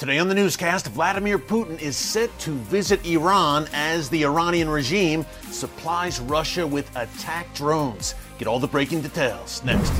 Today on the newscast, Vladimir Putin is set to visit Iran as the Iranian regime supplies Russia with attack drones. Get all the breaking details next.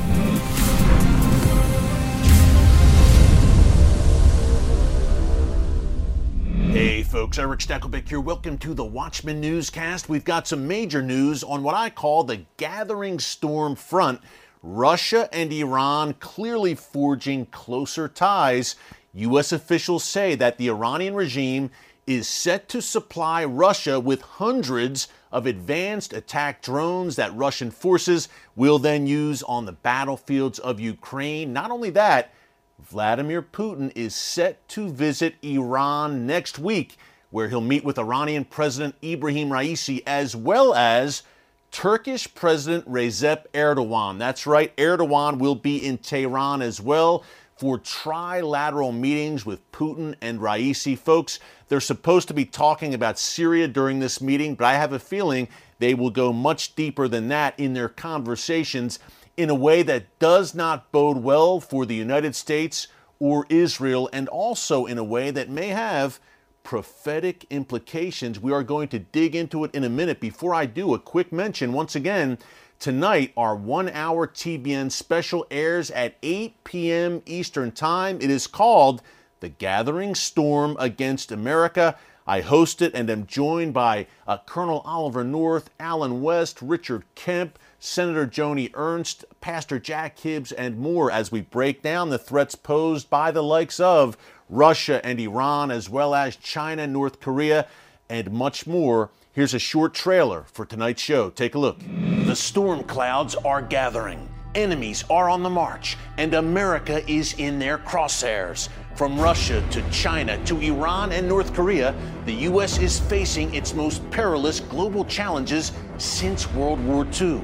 Hey folks, Erick Stakelbeck here. Welcome to the Watchman Newscast. We've got some major news on what I call the gathering storm front. Russia and Iran clearly forging closer ties U.S. officials say that the Iranian regime is set to supply Russia with hundreds of advanced attack drones that Russian forces will then use on the battlefields of Ukraine. Not only that, Vladimir Putin is set to visit Iran next week, where he'll meet with Iranian President Ibrahim Raisi as well as Turkish President Recep Erdogan. That's right, Erdogan will be in Tehran as well for trilateral meetings with Putin and Raisi. Folks, they're supposed to be talking about Syria during this meeting, but I have a feeling they will go much deeper than that in their conversations in a way that does not bode well for the United States or Israel, and also in a way that may have prophetic implications. We are going to dig into it in a minute. Before I do, a quick mention once again Tonight, our one hour TBN special airs at 8 p.m. Eastern Time. It is called The Gathering Storm Against America. I host it and am joined by uh, Colonel Oliver North, Allen West, Richard Kemp, Senator Joni Ernst, Pastor Jack Hibbs, and more as we break down the threats posed by the likes of Russia and Iran, as well as China, North Korea, and much more Here's a short trailer for tonight's show. Take a look. The storm clouds are gathering. Enemies are on the march, and America is in their crosshairs. From Russia to China to Iran and North Korea, the U.S. is facing its most perilous global challenges since World War II.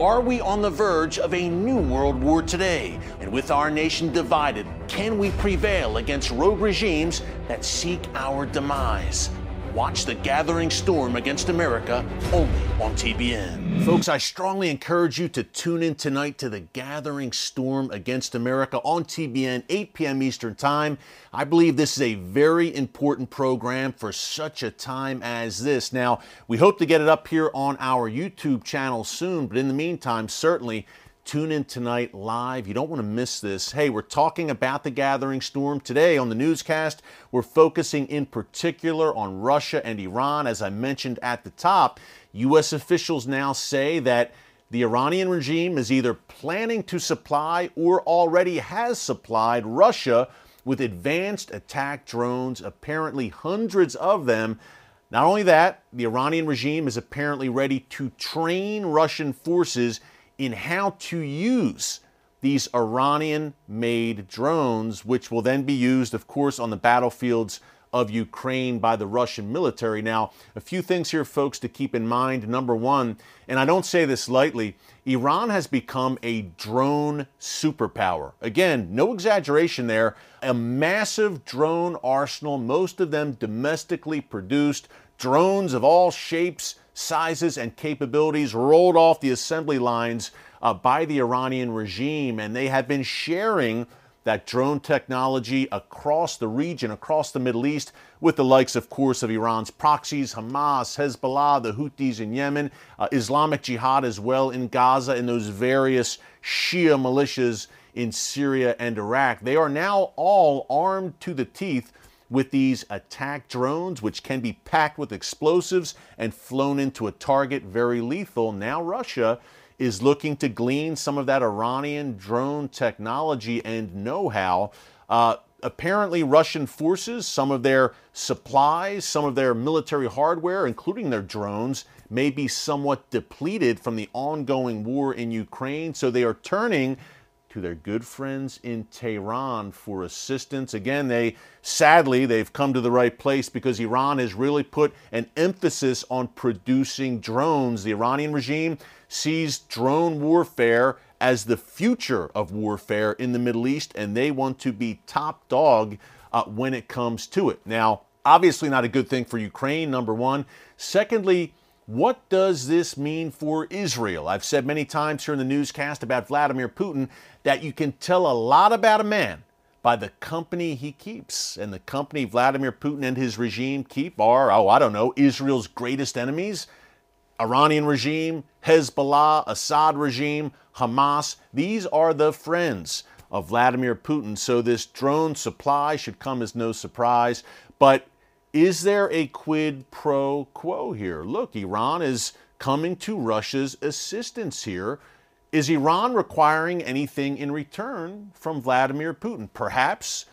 Are we on the verge of a new world war today? And with our nation divided, can we prevail against rogue regimes that seek our demise? Watch the gathering storm against America only on TBN. Folks, I strongly encourage you to tune in tonight to the gathering storm against America on TBN, 8 p.m. Eastern Time. I believe this is a very important program for such a time as this. Now, we hope to get it up here on our YouTube channel soon, but in the meantime, certainly Tune in tonight live. You don't want to miss this. Hey, we're talking about the gathering storm today on the newscast. We're focusing in particular on Russia and Iran. As I mentioned at the top, U.S. officials now say that the Iranian regime is either planning to supply or already has supplied Russia with advanced attack drones, apparently hundreds of them. Not only that, the Iranian regime is apparently ready to train Russian forces in how to use these Iranian made drones, which will then be used, of course, on the battlefields of Ukraine by the Russian military. Now, a few things here, folks, to keep in mind. Number one, and I don't say this lightly, Iran has become a drone superpower. Again, no exaggeration there. A massive drone arsenal, most of them domestically produced, drones of all shapes, sizes, and capabilities rolled off the assembly lines uh, by the Iranian regime. And they have been sharing that drone technology across the region, across the Middle East, with the likes, of course, of Iran's proxies, Hamas, Hezbollah, the Houthis in Yemen, uh, Islamic Jihad as well in Gaza, and those various Shia militias in Syria and Iraq. They are now all armed to the teeth with these attack drones, which can be packed with explosives and flown into a target, very lethal. Now, Russia is looking to glean some of that Iranian drone technology and know how. Uh, apparently, Russian forces, some of their supplies, some of their military hardware, including their drones, may be somewhat depleted from the ongoing war in Ukraine. So they are turning to their good friends in Tehran for assistance. Again, they sadly they've come to the right place because Iran has really put an emphasis on producing drones. The Iranian regime sees drone warfare as the future of warfare in the Middle East, and they want to be top dog uh, when it comes to it. Now, obviously, not a good thing for Ukraine, number one. Secondly, what does this mean for Israel? I've said many times here in the newscast about Vladimir Putin that you can tell a lot about a man by the company he keeps. And the company Vladimir Putin and his regime keep are, oh, I don't know, Israel's greatest enemies. Iranian regime, Hezbollah, Assad regime, Hamas, these are the friends of Vladimir Putin. So this drone supply should come as no surprise. But is there a quid pro quo here? Look, Iran is coming to Russia's assistance here. Is Iran requiring anything in return from Vladimir Putin? Perhaps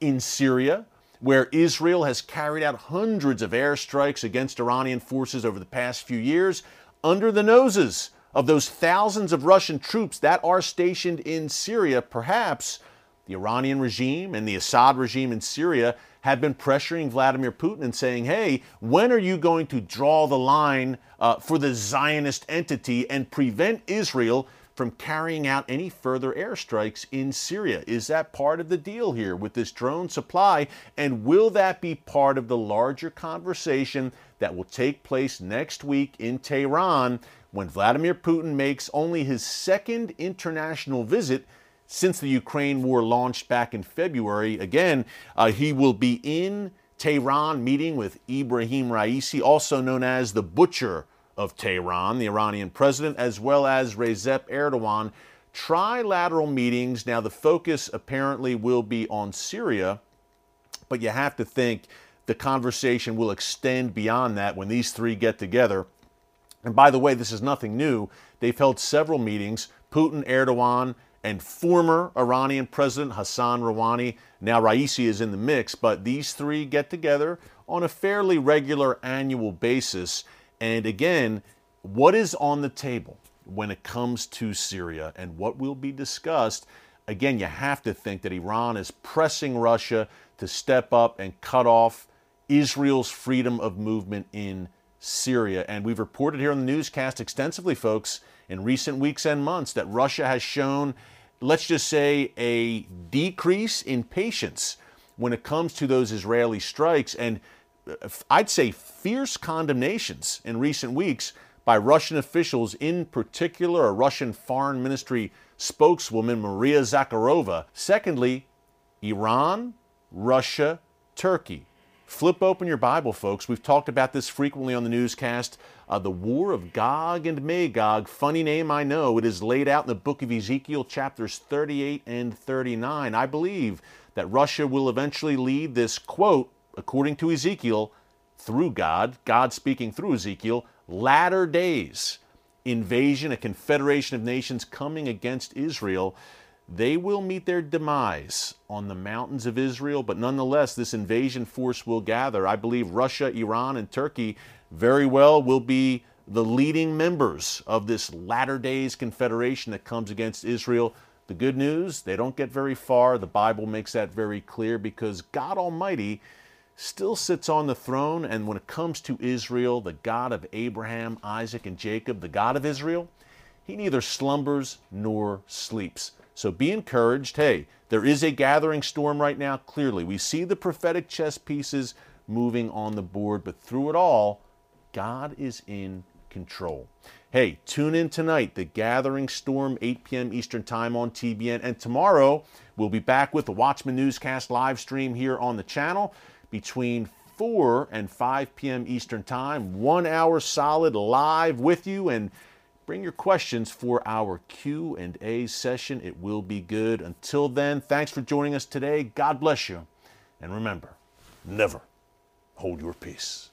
in Syria, where Israel has carried out hundreds of airstrikes against Iranian forces over the past few years, under the noses of those thousands of Russian troops that are stationed in Syria, perhaps the Iranian regime and the Assad regime in Syria have been pressuring Vladimir Putin and saying, hey, when are you going to draw the line uh, for the Zionist entity and prevent Israel from carrying out any further airstrikes in Syria. Is that part of the deal here with this drone supply? And will that be part of the larger conversation that will take place next week in Tehran when Vladimir Putin makes only his second international visit? Since the Ukraine war launched back in February, again, uh, he will be in Tehran meeting with Ibrahim Raisi, also known as the Butcher of Tehran, the Iranian president, as well as Recep Erdogan. Trilateral meetings. Now, the focus apparently will be on Syria, but you have to think the conversation will extend beyond that when these three get together. And by the way, this is nothing new. They've held several meetings. Putin, Erdogan, and former Iranian President Hassan Rouhani. Now Raisi is in the mix, but these three get together on a fairly regular annual basis. And again, what is on the table when it comes to Syria and what will be discussed? Again, you have to think that Iran is pressing Russia to step up and cut off Israel's freedom of movement in Syria. And we've reported here on the newscast extensively, folks, in recent weeks and months that Russia has shown, let's just say, a decrease in patience when it comes to those Israeli strikes. And uh, I'd say, fierce condemnations in recent weeks by Russian officials, in particular a Russian foreign ministry spokeswoman, Maria Zakharova. Secondly, Iran, Russia, Turkey. Flip open your Bible, folks. We've talked about this frequently on the newscast. Uh, the War of Gog and Magog, funny name, I know. It is laid out in the book of Ezekiel, chapters 38 and 39. I believe that Russia will eventually lead this, quote, according to Ezekiel, through God, God speaking through Ezekiel, latter days invasion, a confederation of nations coming against Israel. They will meet their demise on the mountains of Israel, but nonetheless, this invasion force will gather. I believe Russia, Iran, and Turkey very well will be the leading members of this latter days confederation that comes against Israel. The good news, they don't get very far. The Bible makes that very clear because God Almighty still sits on the throne. And when it comes to Israel, the God of Abraham, Isaac, and Jacob, the God of Israel, he neither slumbers nor sleeps. So be encouraged. Hey, there is a gathering storm right now, clearly. We see the prophetic chess pieces moving on the board, but through it all, God is in control. Hey, tune in tonight, the Gathering Storm, 8 p.m. Eastern Time on TBN. And tomorrow, we'll be back with the Watchman Newscast live stream here on the channel between 4 and 5 p.m. Eastern Time. One hour solid live with you and bring your questions for our Q&A session. It will be good. Until then, thanks for joining us today. God bless you. And remember, never hold your peace.